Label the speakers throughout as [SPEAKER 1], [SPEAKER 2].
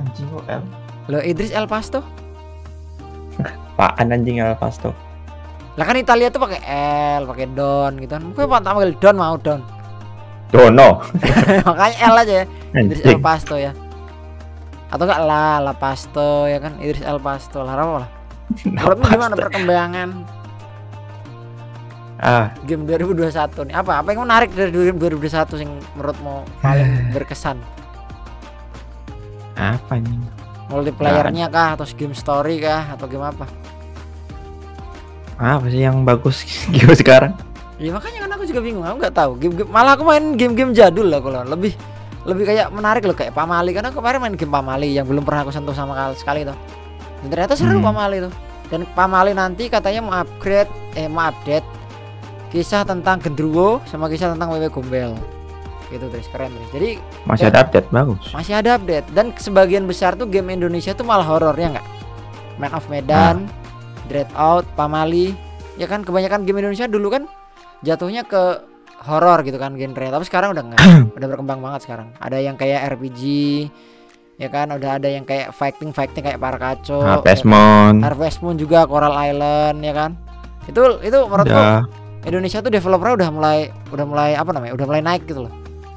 [SPEAKER 1] Anjing kok L.
[SPEAKER 2] Lo Idris El Pasto.
[SPEAKER 1] Apaan anjing El Pasto?
[SPEAKER 2] Lah kan Italia tuh pakai L, pakai Don gitu kan. Gue mau panggil Don mau Don.
[SPEAKER 1] Dono.
[SPEAKER 2] Makanya L aja ya. Idris El. Pasto ya. Atau enggak La, La Pasto ya kan Idris El Pasto lah apa lah. Menurutmu gimana perkembangan
[SPEAKER 1] Ah,
[SPEAKER 2] game 2021 nih? Apa? Apa yang menarik dari game 2021 yang menurutmu paling berkesan?
[SPEAKER 1] Apa anjing?
[SPEAKER 2] Multiplayernya kah atau game story kah atau game apa?
[SPEAKER 1] Apa sih yang bagus game sekarang?
[SPEAKER 2] Ya makanya kan aku juga bingung, aku nggak tahu. Game, game malah aku main game-game jadul lah kalau lebih lebih kayak menarik loh kayak Pamali karena aku kemarin main game Pamali yang belum pernah aku sentuh sama kali sekali tuh. Dan ternyata seru
[SPEAKER 1] Hmm.
[SPEAKER 2] Pamali tuh. Dan Pamali nanti katanya mau upgrade eh mau update kisah tentang Gendruwo sama kisah tentang Wewe Gombel. Gitu terus keren terus. Jadi
[SPEAKER 1] Masih
[SPEAKER 2] Ya.
[SPEAKER 1] ada update bagus.
[SPEAKER 2] masih ada update dan sebagian besar tuh game Indonesia tuh malah horornya nggak Man of Medan, Dread Out, Pamali ya kan kebanyakan game Indonesia dulu kan jatuhnya ke horor gitu kan genre tapi sekarang udah enggak udah berkembang banget sekarang ada yang kayak RPG ya kan udah ada yang kayak fighting fighting kayak Parakaco ya
[SPEAKER 1] Harvest
[SPEAKER 2] kan?
[SPEAKER 1] Moon.
[SPEAKER 2] Harvest Moon juga Coral Island ya kan itu itu menurutku. Indonesia tuh developernya udah mulai udah mulai apa namanya udah mulai naik gitu loh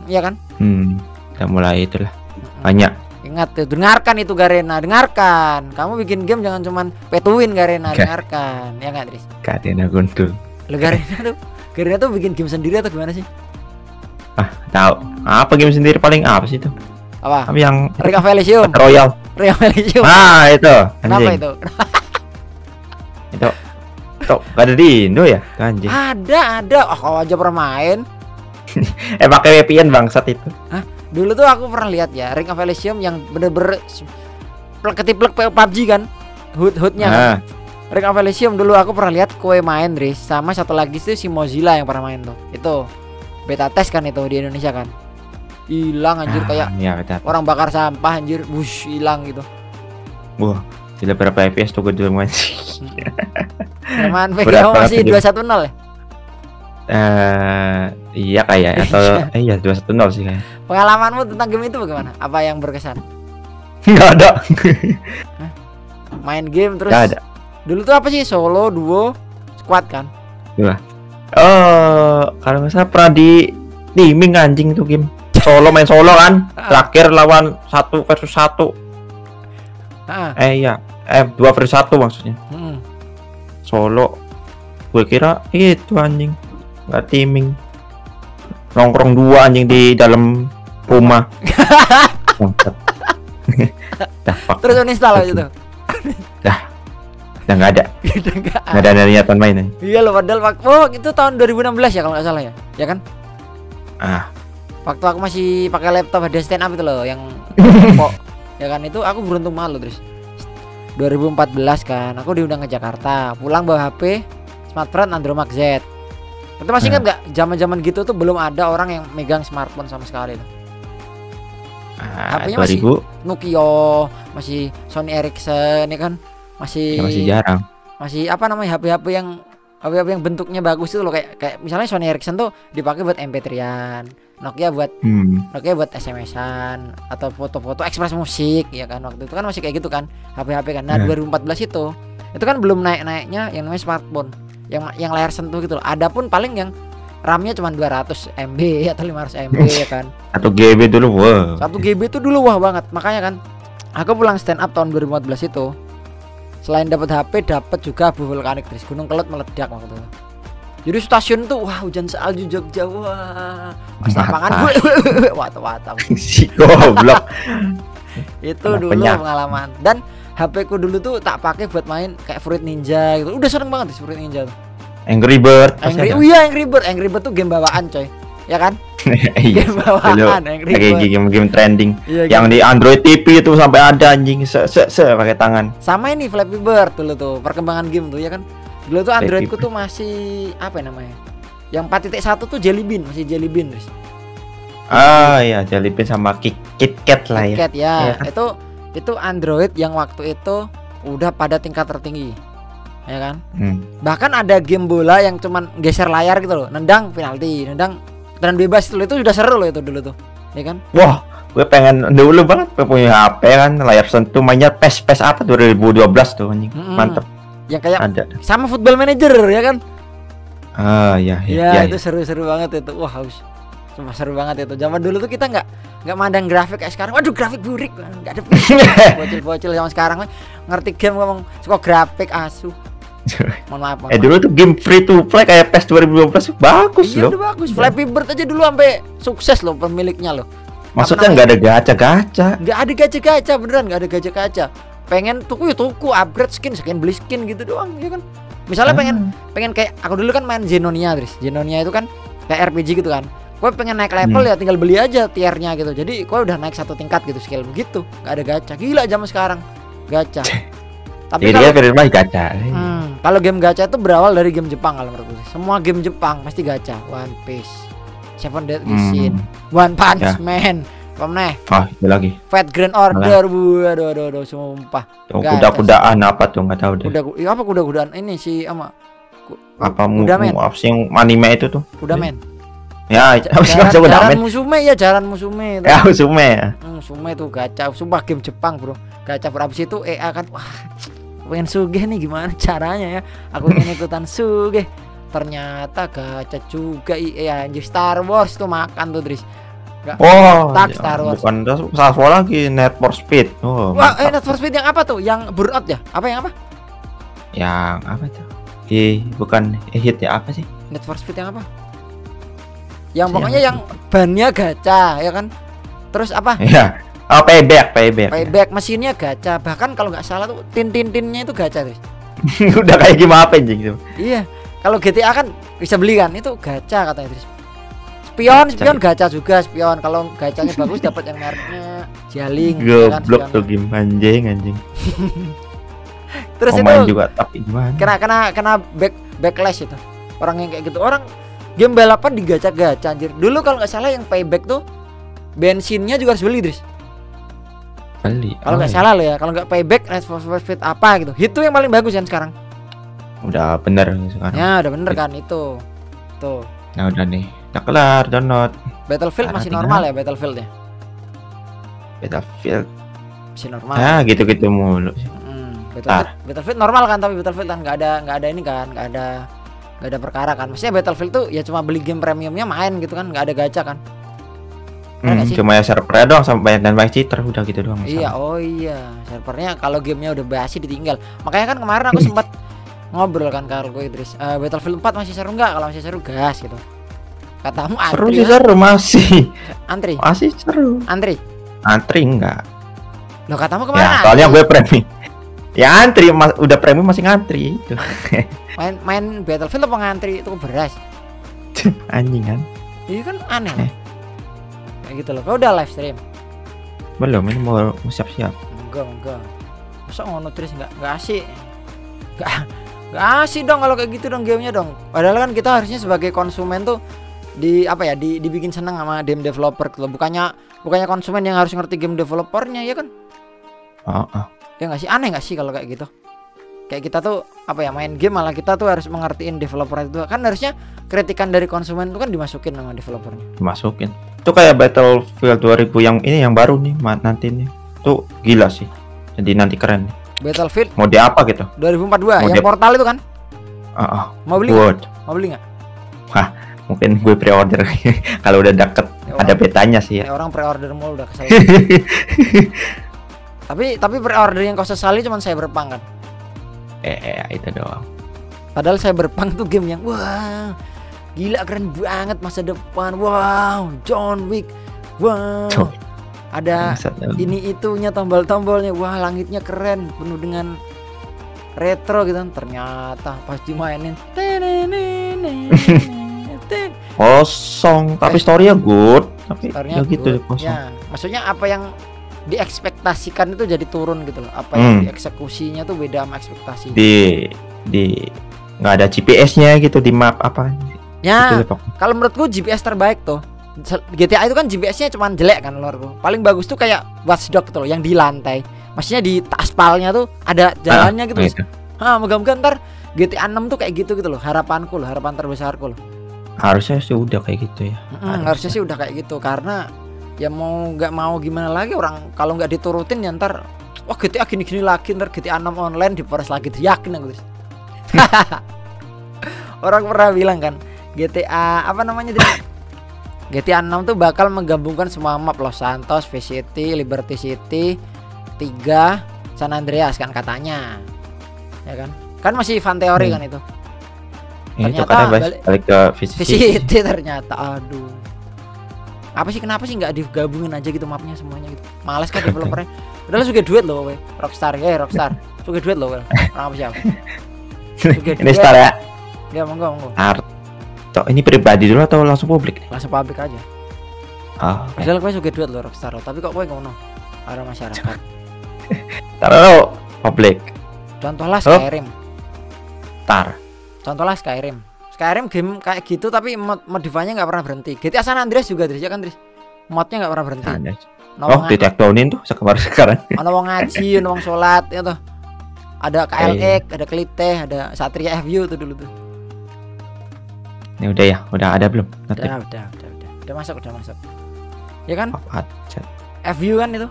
[SPEAKER 2] iya kan
[SPEAKER 1] Hmm. Udah mulai itulah. Banyak.
[SPEAKER 2] Ingat tuh, dengarkan itu Garena, dengarkan. Kamu bikin game jangan cuman petuin Garena,
[SPEAKER 1] Oke.
[SPEAKER 2] dengarkan. Ya nggak, Tris?
[SPEAKER 1] Kadena guntul.
[SPEAKER 2] Lo Garena tuh, Garena tuh bikin game sendiri atau gimana sih?
[SPEAKER 1] Tahu. Apa game sendiri paling apa sih itu?
[SPEAKER 2] Apa?
[SPEAKER 1] Apa yang
[SPEAKER 2] Ring of Elysium,
[SPEAKER 1] Battle Royale?
[SPEAKER 2] Ring of Elysium.
[SPEAKER 1] Ah, itu.
[SPEAKER 2] Kenapa
[SPEAKER 1] Anjing.
[SPEAKER 2] itu?
[SPEAKER 1] Itu. Tuh, gak ada di Indo ya? Anjing.
[SPEAKER 2] Ada, ada. Oh, kau aja pernah main.
[SPEAKER 1] Eh pakai VPN bangsat itu.
[SPEAKER 2] Dulu tuh aku pernah lihat ya, Ring of Elysium yang bener-bener plek ketiplek PUBG kan. Hood-hoodnya kan.
[SPEAKER 1] Ah,
[SPEAKER 2] Ring of Elysium dulu aku pernah lihat kue main, Tris. Sama satu lagi tuh si Mozilla yang pernah main tuh. Itu beta test kan itu di Indonesia kan. Hilang anjir
[SPEAKER 1] ah,
[SPEAKER 2] kayak
[SPEAKER 1] betul.
[SPEAKER 2] orang bakar sampah anjir wush hilang gitu
[SPEAKER 1] Wah, gila berapa FPS tuh gue dulu main.
[SPEAKER 2] Zaman
[SPEAKER 1] Berat
[SPEAKER 2] VGA masih
[SPEAKER 1] itu.
[SPEAKER 2] 210 ya
[SPEAKER 1] Eh, iya kayak atau eh, iya 210 sih kayaknya.
[SPEAKER 2] Pengalamanmu tentang game itu bagaimana? Apa yang berkesan?
[SPEAKER 1] Enggak ada.
[SPEAKER 2] Main game terus
[SPEAKER 1] Enggak ada.
[SPEAKER 2] Dulu tuh apa sih? Solo, duo, squad kan?
[SPEAKER 1] Oh, kalau nggak salah pernah di timing anjing tuh game. Solo main solo kan. Terakhir lawan satu versus satu.
[SPEAKER 2] Heeh.
[SPEAKER 1] Eh iya, eh dua versus satu maksudnya.
[SPEAKER 2] Mm-mm.
[SPEAKER 1] Solo. Gue kira itu anjing. Nggak timing. Nongkrong dua anjing di dalam rumah. Dah, fuck.
[SPEAKER 2] Terus uninstall aja tuh.
[SPEAKER 1] Udah nggak ada.
[SPEAKER 2] Udah nggak
[SPEAKER 1] ada niatan main anjing.
[SPEAKER 2] Iya loh padahal waktu oh itu tahun 2016 ya kalau nggak salah ya. Ya kan?
[SPEAKER 1] Ah,
[SPEAKER 2] Waktu aku masih pakai laptop ada stand up itu loh yang kok ya kan itu aku beruntung malu terus 2014 kan aku diundang ke Jakarta pulang bawa HP smartphone Andromax Z itu masih ingat nggak zaman zaman gitu tuh belum ada orang yang megang smartphone sama sekali tuh.
[SPEAKER 1] ah
[SPEAKER 2] HP-nya masih-
[SPEAKER 1] 2000
[SPEAKER 2] Nokia masih Sony Ericsson ya kan masih
[SPEAKER 1] ya masih jarang.
[SPEAKER 2] masih apa namanya HP-HP yang HP-HP yang bentuknya bagus itu loh kayak kayak misalnya Sony Ericsson tuh dipakai buat MP3-an Nokia buat
[SPEAKER 1] Hmm.
[SPEAKER 2] Nokia buat SMS-an atau foto-foto ekspres musik ya kan waktu itu kan masih kayak gitu kan HP-HP kan nah
[SPEAKER 1] Ya.
[SPEAKER 2] 2014 itu itu kan belum naik-naiknya yang namanya smartphone yang yang layar sentuh gitu loh. Ada pun paling yang RAM-nya cuma 200 MB atau 500 MB ya kan.
[SPEAKER 1] Atau GB dulu, wah.
[SPEAKER 2] 1 GB itu dulu wah banget. Makanya kan aku pulang stand up tahun 2014 itu selain dapat HP dapat juga abu vulkanik. Terus gunung kelut meledak waktu itu. Jadi stasiun tuh wah hujan salju Jogja wah. Pas lapangan wata wata
[SPEAKER 1] si goblok.
[SPEAKER 2] itu dulu
[SPEAKER 1] penyak.
[SPEAKER 2] pengalaman. Dan HP ku dulu tuh tak pakai buat main kayak Fruit Ninja gitu udah seneng banget sih Fruit Ninja tuh
[SPEAKER 1] Angry Bird.
[SPEAKER 2] Angry oh iya Angry Bird Angry Bird tuh game bawaan coy ya kan
[SPEAKER 1] Iya.
[SPEAKER 2] game bawaan Angry
[SPEAKER 1] Kayak
[SPEAKER 2] Bird
[SPEAKER 1] game-game trending.
[SPEAKER 2] Iya,
[SPEAKER 1] Yang di Android TV itu sampai ada anjing se se se pakai tangan.
[SPEAKER 2] sama ini Flappy Bird dulu tuh perkembangan game tuh ya kan dulu tuh
[SPEAKER 1] Flappy
[SPEAKER 2] Androidku tuh masih apa ya namanya yang 4.1 tuh Jelly Bean masih Jelly Bean guys
[SPEAKER 1] Ah iya, Jellybean sama Kit, Kit Kat lah ya.
[SPEAKER 2] Cat ya
[SPEAKER 1] Iya.
[SPEAKER 2] itu itu Android yang waktu itu udah pada tingkat tertinggi ya kan?
[SPEAKER 1] Hmm.
[SPEAKER 2] bahkan ada game bola yang cuman geser layar gitu loh nendang penalti nendang dan bebas itu itu sudah seru loh itu dulu tuh ya kan?
[SPEAKER 1] Wah, gue pengen dulu banget gue punya HP kan layar sentuh mainnya PES PES apa 2012 tuh anjing.
[SPEAKER 2] Mm-mm.
[SPEAKER 1] mantep.
[SPEAKER 2] Yang kayak
[SPEAKER 1] ada.
[SPEAKER 2] sama football manager ya kan?
[SPEAKER 1] Ah ya
[SPEAKER 2] ya,
[SPEAKER 1] ya, ya,
[SPEAKER 2] itu seru-seru banget itu. Wah haus. Sumpah seru banget itu. Zaman dulu tuh kita nggak nggak mandang grafik kayak sekarang. Waduh grafik burik. Nggak ada bocil-bocil zaman sekarang. Mah ngerti game ngomong suka grafik asu. Mohon maaf mohon
[SPEAKER 1] eh dulu tuh game free to play kayak PES 2012 bagus
[SPEAKER 2] iya
[SPEAKER 1] loh.
[SPEAKER 2] udah bagus. Flappy Bird aja dulu sampai sukses loh pemiliknya loh.
[SPEAKER 1] Maksudnya nggak ada gacha-gacha?
[SPEAKER 2] Nggak ada gacha-gacha beneran nggak ada gacha-gacha. Pengen tuku ya tuku upgrade skin skin beli skin gitu doang ya kan? Misalnya pengen
[SPEAKER 1] Ah.
[SPEAKER 2] pengen kayak aku dulu kan main Zenonia terus Zenonia itu kan kayak RPG gitu kan gue pengen naik level
[SPEAKER 1] Hmm.
[SPEAKER 2] ya tinggal beli aja tiernya gitu. Jadi gue udah naik satu tingkat gitu skill begitu. Nggak ada gacha. Gila zaman sekarang gacha. Tapi
[SPEAKER 1] jadi
[SPEAKER 2] kalau
[SPEAKER 1] firman gacha.
[SPEAKER 2] Hmm, kalau game gacha itu berawal dari game Jepang kalau menurut gue semua game Jepang pasti gacha. One Piece Seven Deadly Sin
[SPEAKER 1] hmm.
[SPEAKER 2] One Punch
[SPEAKER 1] Ya.
[SPEAKER 2] Man. Apa meneh
[SPEAKER 1] ah itu lagi.
[SPEAKER 2] Fat Grand Order bu aduh aduh aduh sumpah.
[SPEAKER 1] Tuh,
[SPEAKER 2] Gacha.
[SPEAKER 1] kuda-kudaan apa tuh? Nggak tahu deh.
[SPEAKER 2] Kuda ya apa kuda-kudaan ini sih ama ku-
[SPEAKER 1] apa
[SPEAKER 2] kuda men
[SPEAKER 1] mu- apa sih yang anime itu tuh?
[SPEAKER 2] Kuda men
[SPEAKER 1] ya apa sih
[SPEAKER 2] jaran, jaran musume ya jaran musume itu.
[SPEAKER 1] ya Usume ya.
[SPEAKER 2] Musume tuh gacha sumpah game Jepang bro. Gacha bro abis itu EA kan wah pengen sugih nih gimana caranya ya? Aku ingin ikutan sugih. Ternyata gacha juga EA anjir. Star Wars tuh makan tuh Dris.
[SPEAKER 1] Oh
[SPEAKER 2] Tak
[SPEAKER 1] ya,
[SPEAKER 2] Star Wars.
[SPEAKER 1] bukan Star Wars lagi Net for Speed. Oh
[SPEAKER 2] wah eh
[SPEAKER 1] mantap.
[SPEAKER 2] Need for Speed yang apa tuh? Yang burnout ya? Apa yang apa?
[SPEAKER 1] Yang apa tuh? Eh bukan eh, hit ya apa sih?
[SPEAKER 2] Need for Speed yang apa yang
[SPEAKER 1] Siapa
[SPEAKER 2] pokoknya
[SPEAKER 1] tuh?
[SPEAKER 2] yang bannya gacha ya kan? Terus apa?
[SPEAKER 1] Ya oh payback payback.
[SPEAKER 2] Payback mesinnya gacha. Bahkan kalau nggak salah tuh tin tin tinnya itu gacha Dris
[SPEAKER 1] udah kayak gimana apa anjing itu?
[SPEAKER 2] Iya, kalau GTA kan bisa beli kan, itu gacha katanya Idris. Spion,
[SPEAKER 1] Gacha,
[SPEAKER 2] spion
[SPEAKER 1] ya?
[SPEAKER 2] gacha juga, spion. Kalau gacanya bagus dapat yang mereknya Jaling, ya kan,
[SPEAKER 1] goblok tuh game anjing anjing.
[SPEAKER 2] Terus
[SPEAKER 1] mau main
[SPEAKER 2] itu
[SPEAKER 1] juga tapi gimana?
[SPEAKER 2] kena kena kena back backlash itu. Orang yang kayak gitu, orang game balapan di gacha-gacha anjir. Dulu kalau nggak salah yang payback tuh bensinnya juga harus beli, Idris.
[SPEAKER 1] beli
[SPEAKER 2] Kalau
[SPEAKER 1] Oh,
[SPEAKER 2] nggak
[SPEAKER 1] iya.
[SPEAKER 2] salah lo ya, kalau nggak payback Need for Speed apa gitu. Itu yang paling bagus kan sekarang.
[SPEAKER 1] udah bener sekarang
[SPEAKER 2] Ya, udah bener kan itu. Tuh.
[SPEAKER 1] nah udah nih udah kelar download
[SPEAKER 2] Battlefield masih
[SPEAKER 1] tinggal-
[SPEAKER 2] normal ya Battlefieldnya
[SPEAKER 1] Battlefield
[SPEAKER 2] masih normal
[SPEAKER 1] ya gitu-gitu mulu
[SPEAKER 2] Hmm, Battlefield, Battlefield normal kan tapi Battlefield kan nggak ada nggak ada ini kan nggak ada nggak ada perkara kan. Maksudnya Battlefield tuh ya cuma beli game premiumnya main gitu kan. Nggak ada gacha kan.
[SPEAKER 1] Hmm,
[SPEAKER 2] sih?
[SPEAKER 1] cuma ya servernya doang sama banyak dan banyak cheater. Udah gitu doang
[SPEAKER 2] iya oh iya. Servernya kalau gamenya udah basi ditinggal. Makanya kan kemarin aku sempat ngobrol kan kalau gue Idris. "Eh, Battlefield 4 masih seru nggak? Kalau masih seru gas gitu. Katamu
[SPEAKER 1] seru
[SPEAKER 2] antri
[SPEAKER 1] sih
[SPEAKER 2] kan?
[SPEAKER 1] seru masih.
[SPEAKER 2] Antri
[SPEAKER 1] masih seru.
[SPEAKER 2] Antri
[SPEAKER 1] antri enggak
[SPEAKER 2] lo katamu ke mana
[SPEAKER 1] ya soalnya gue premium. Ya antri mas- udah premium masih ngantri. Itu
[SPEAKER 2] main main Battlefield apa ngantri itu beras?
[SPEAKER 1] Anjing kan?
[SPEAKER 2] Iya kan aneh.
[SPEAKER 1] Eh.
[SPEAKER 2] kayak gitu loh. Kau udah live stream?
[SPEAKER 1] Belum ini mau mau siap-siap.
[SPEAKER 2] Enggak enggak. Masa ngono terus nggak nggak asik? Nggak nggak asik dong kalau kayak gitu dong gamenya dong. Padahal kan kita harusnya sebagai konsumen tuh di apa ya di dibikin seneng sama game developer gitu loh. bukannya bukannya konsumen yang harus ngerti game developernya ya kan?
[SPEAKER 1] Oh, oh.
[SPEAKER 2] ya nggak sih? Aneh nggak sih kalau kayak gitu kayak kita tuh apa ya main game malah kita tuh harus mengertiin developer itu. Kan harusnya kritikan dari konsumen itu kan dimasukin sama developernya.
[SPEAKER 1] Dimasukin. Itu kayak Battlefield 2000 yang ini yang baru nih nanti nih. Tuh gila sih. Jadi nanti keren nih.
[SPEAKER 2] Battlefield?
[SPEAKER 1] Mau di apa gitu?
[SPEAKER 2] 2042 yang
[SPEAKER 1] Model-
[SPEAKER 2] portal itu kan?
[SPEAKER 1] Oh, oh.
[SPEAKER 2] mau beli mau beli nggak?
[SPEAKER 1] Mungkin gue pre-order. Kalau udah deket
[SPEAKER 2] Ya,
[SPEAKER 1] ada
[SPEAKER 2] orang-
[SPEAKER 1] betanya sih ya.
[SPEAKER 2] ya orang pre-order mulu udah kesel. Tapi tapi pre-order yang kau sesali cuma Cyberpunk kan
[SPEAKER 1] eh itu doang.
[SPEAKER 2] Padahal Cyberpunk tuh game yang wah gila keren banget masa depan. Wow John Wick. Wow. Ada
[SPEAKER 1] ya.
[SPEAKER 2] ini itunya tombol-tombolnya. Wah langitnya keren penuh dengan retro gitu. Kan ternyata pas dimainin.
[SPEAKER 1] Kosong. Tapi story-nya good. Tapi
[SPEAKER 2] story-nya
[SPEAKER 1] ya gitu
[SPEAKER 2] good.
[SPEAKER 1] kosong.
[SPEAKER 2] Ya maksudnya apa yang diekspektasikan itu jadi turun gitu loh. Apa
[SPEAKER 1] Hmm.
[SPEAKER 2] yang dieksekusinya tuh beda sama ekspektasi.
[SPEAKER 1] Di di nggak ada GPS-nya gitu di map apa.
[SPEAKER 2] Ya
[SPEAKER 1] gitu,
[SPEAKER 2] kalau menurutku GPS terbaik tuh. GTA itu kan GPS-nya cuma jelek kan menurutku paling bagus tuh kayak Watchdog tuh loh yang di lantai. Maksudnya di aspalnya tuh ada jalannya
[SPEAKER 1] Ah,
[SPEAKER 2] gitu
[SPEAKER 1] gitu.
[SPEAKER 2] ah moga-moga ntar GTA 6 tuh kayak gitu gitu loh harapanku loh harapan terbesarku loh.
[SPEAKER 1] Harusnya sih udah kayak gitu ya.
[SPEAKER 2] Mm, harusnya sih udah kayak gitu karena ya mau nggak mau gimana lagi orang kalau nggak diturutin ya ntar wah GTA gini-gini lagi ntar GTA 6 online diperes lagi yakin aku guys orang pernah bilang kan GTA apa namanya GTA 6 tuh bakal menggabungkan semua map Los Santos, Vice City, Liberty City, 3, San Andreas kan katanya. Ya kan? Kan masih fan teori
[SPEAKER 1] Hmm.
[SPEAKER 2] kan itu.
[SPEAKER 1] Ya, itu
[SPEAKER 2] Ternyata
[SPEAKER 1] kadang balik,
[SPEAKER 2] balik-
[SPEAKER 1] ke
[SPEAKER 2] Vice
[SPEAKER 1] visi.
[SPEAKER 2] City ternyata aduh. Apa sih kenapa sih nggak digabungin aja gitu mapnya semuanya gitu. Males kan developernya. Udah lah juga duit loh we. Rockstar ya Rockstar. Suka duit loh. Orang apa siapa?
[SPEAKER 1] Ini star ya.
[SPEAKER 2] Ya monggo monggo.
[SPEAKER 1] Art. Tok, ini pribadi dulu atau langsung publik?
[SPEAKER 2] Langsung publik aja.
[SPEAKER 1] Ah,
[SPEAKER 2] Padahal kowe suka duit loh Rockstar, tapi kok kowe ngono? Para masyarakat.
[SPEAKER 1] taruh publik.
[SPEAKER 2] Contohlah
[SPEAKER 1] Oh.
[SPEAKER 2] Skyrim.
[SPEAKER 1] Tar.
[SPEAKER 2] Contohlah Skyrim. Skyrim game kayak gitu tapi mod modifnya nggak pernah berhenti. GTA San Andreas juga Dris, ya kan Dris? Modnya nggak pernah berhenti.
[SPEAKER 1] Nah, Oh, take downin tuh sekarang sekarang.
[SPEAKER 2] ono wong ngaji, ono wong sholat ya tuh. Ada KLX, ada Kelite, ada Satria FU tuh dulu tuh.
[SPEAKER 1] Ini udah ya, udah ada belum? Nanti
[SPEAKER 2] Udah, udah, udah, udah. Udah masuk, udah masuk. Ya kan?
[SPEAKER 1] apa aja.
[SPEAKER 2] FU kan itu.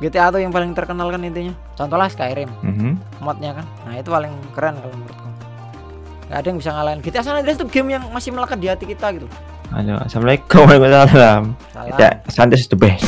[SPEAKER 2] GTA tuh yang paling terkenal kan intinya. Contohlah Skyrim,
[SPEAKER 1] Mhm.
[SPEAKER 2] modnya kan. Nah, itu paling keren kalau menurutku. Gak ada yang bisa ngalahin GTA San Andreas itu game yang masih melekat di hati kita gitu.
[SPEAKER 1] Halo, assalamualaikum warahmatullahi wabarakatuh. Ya, Santos is the best.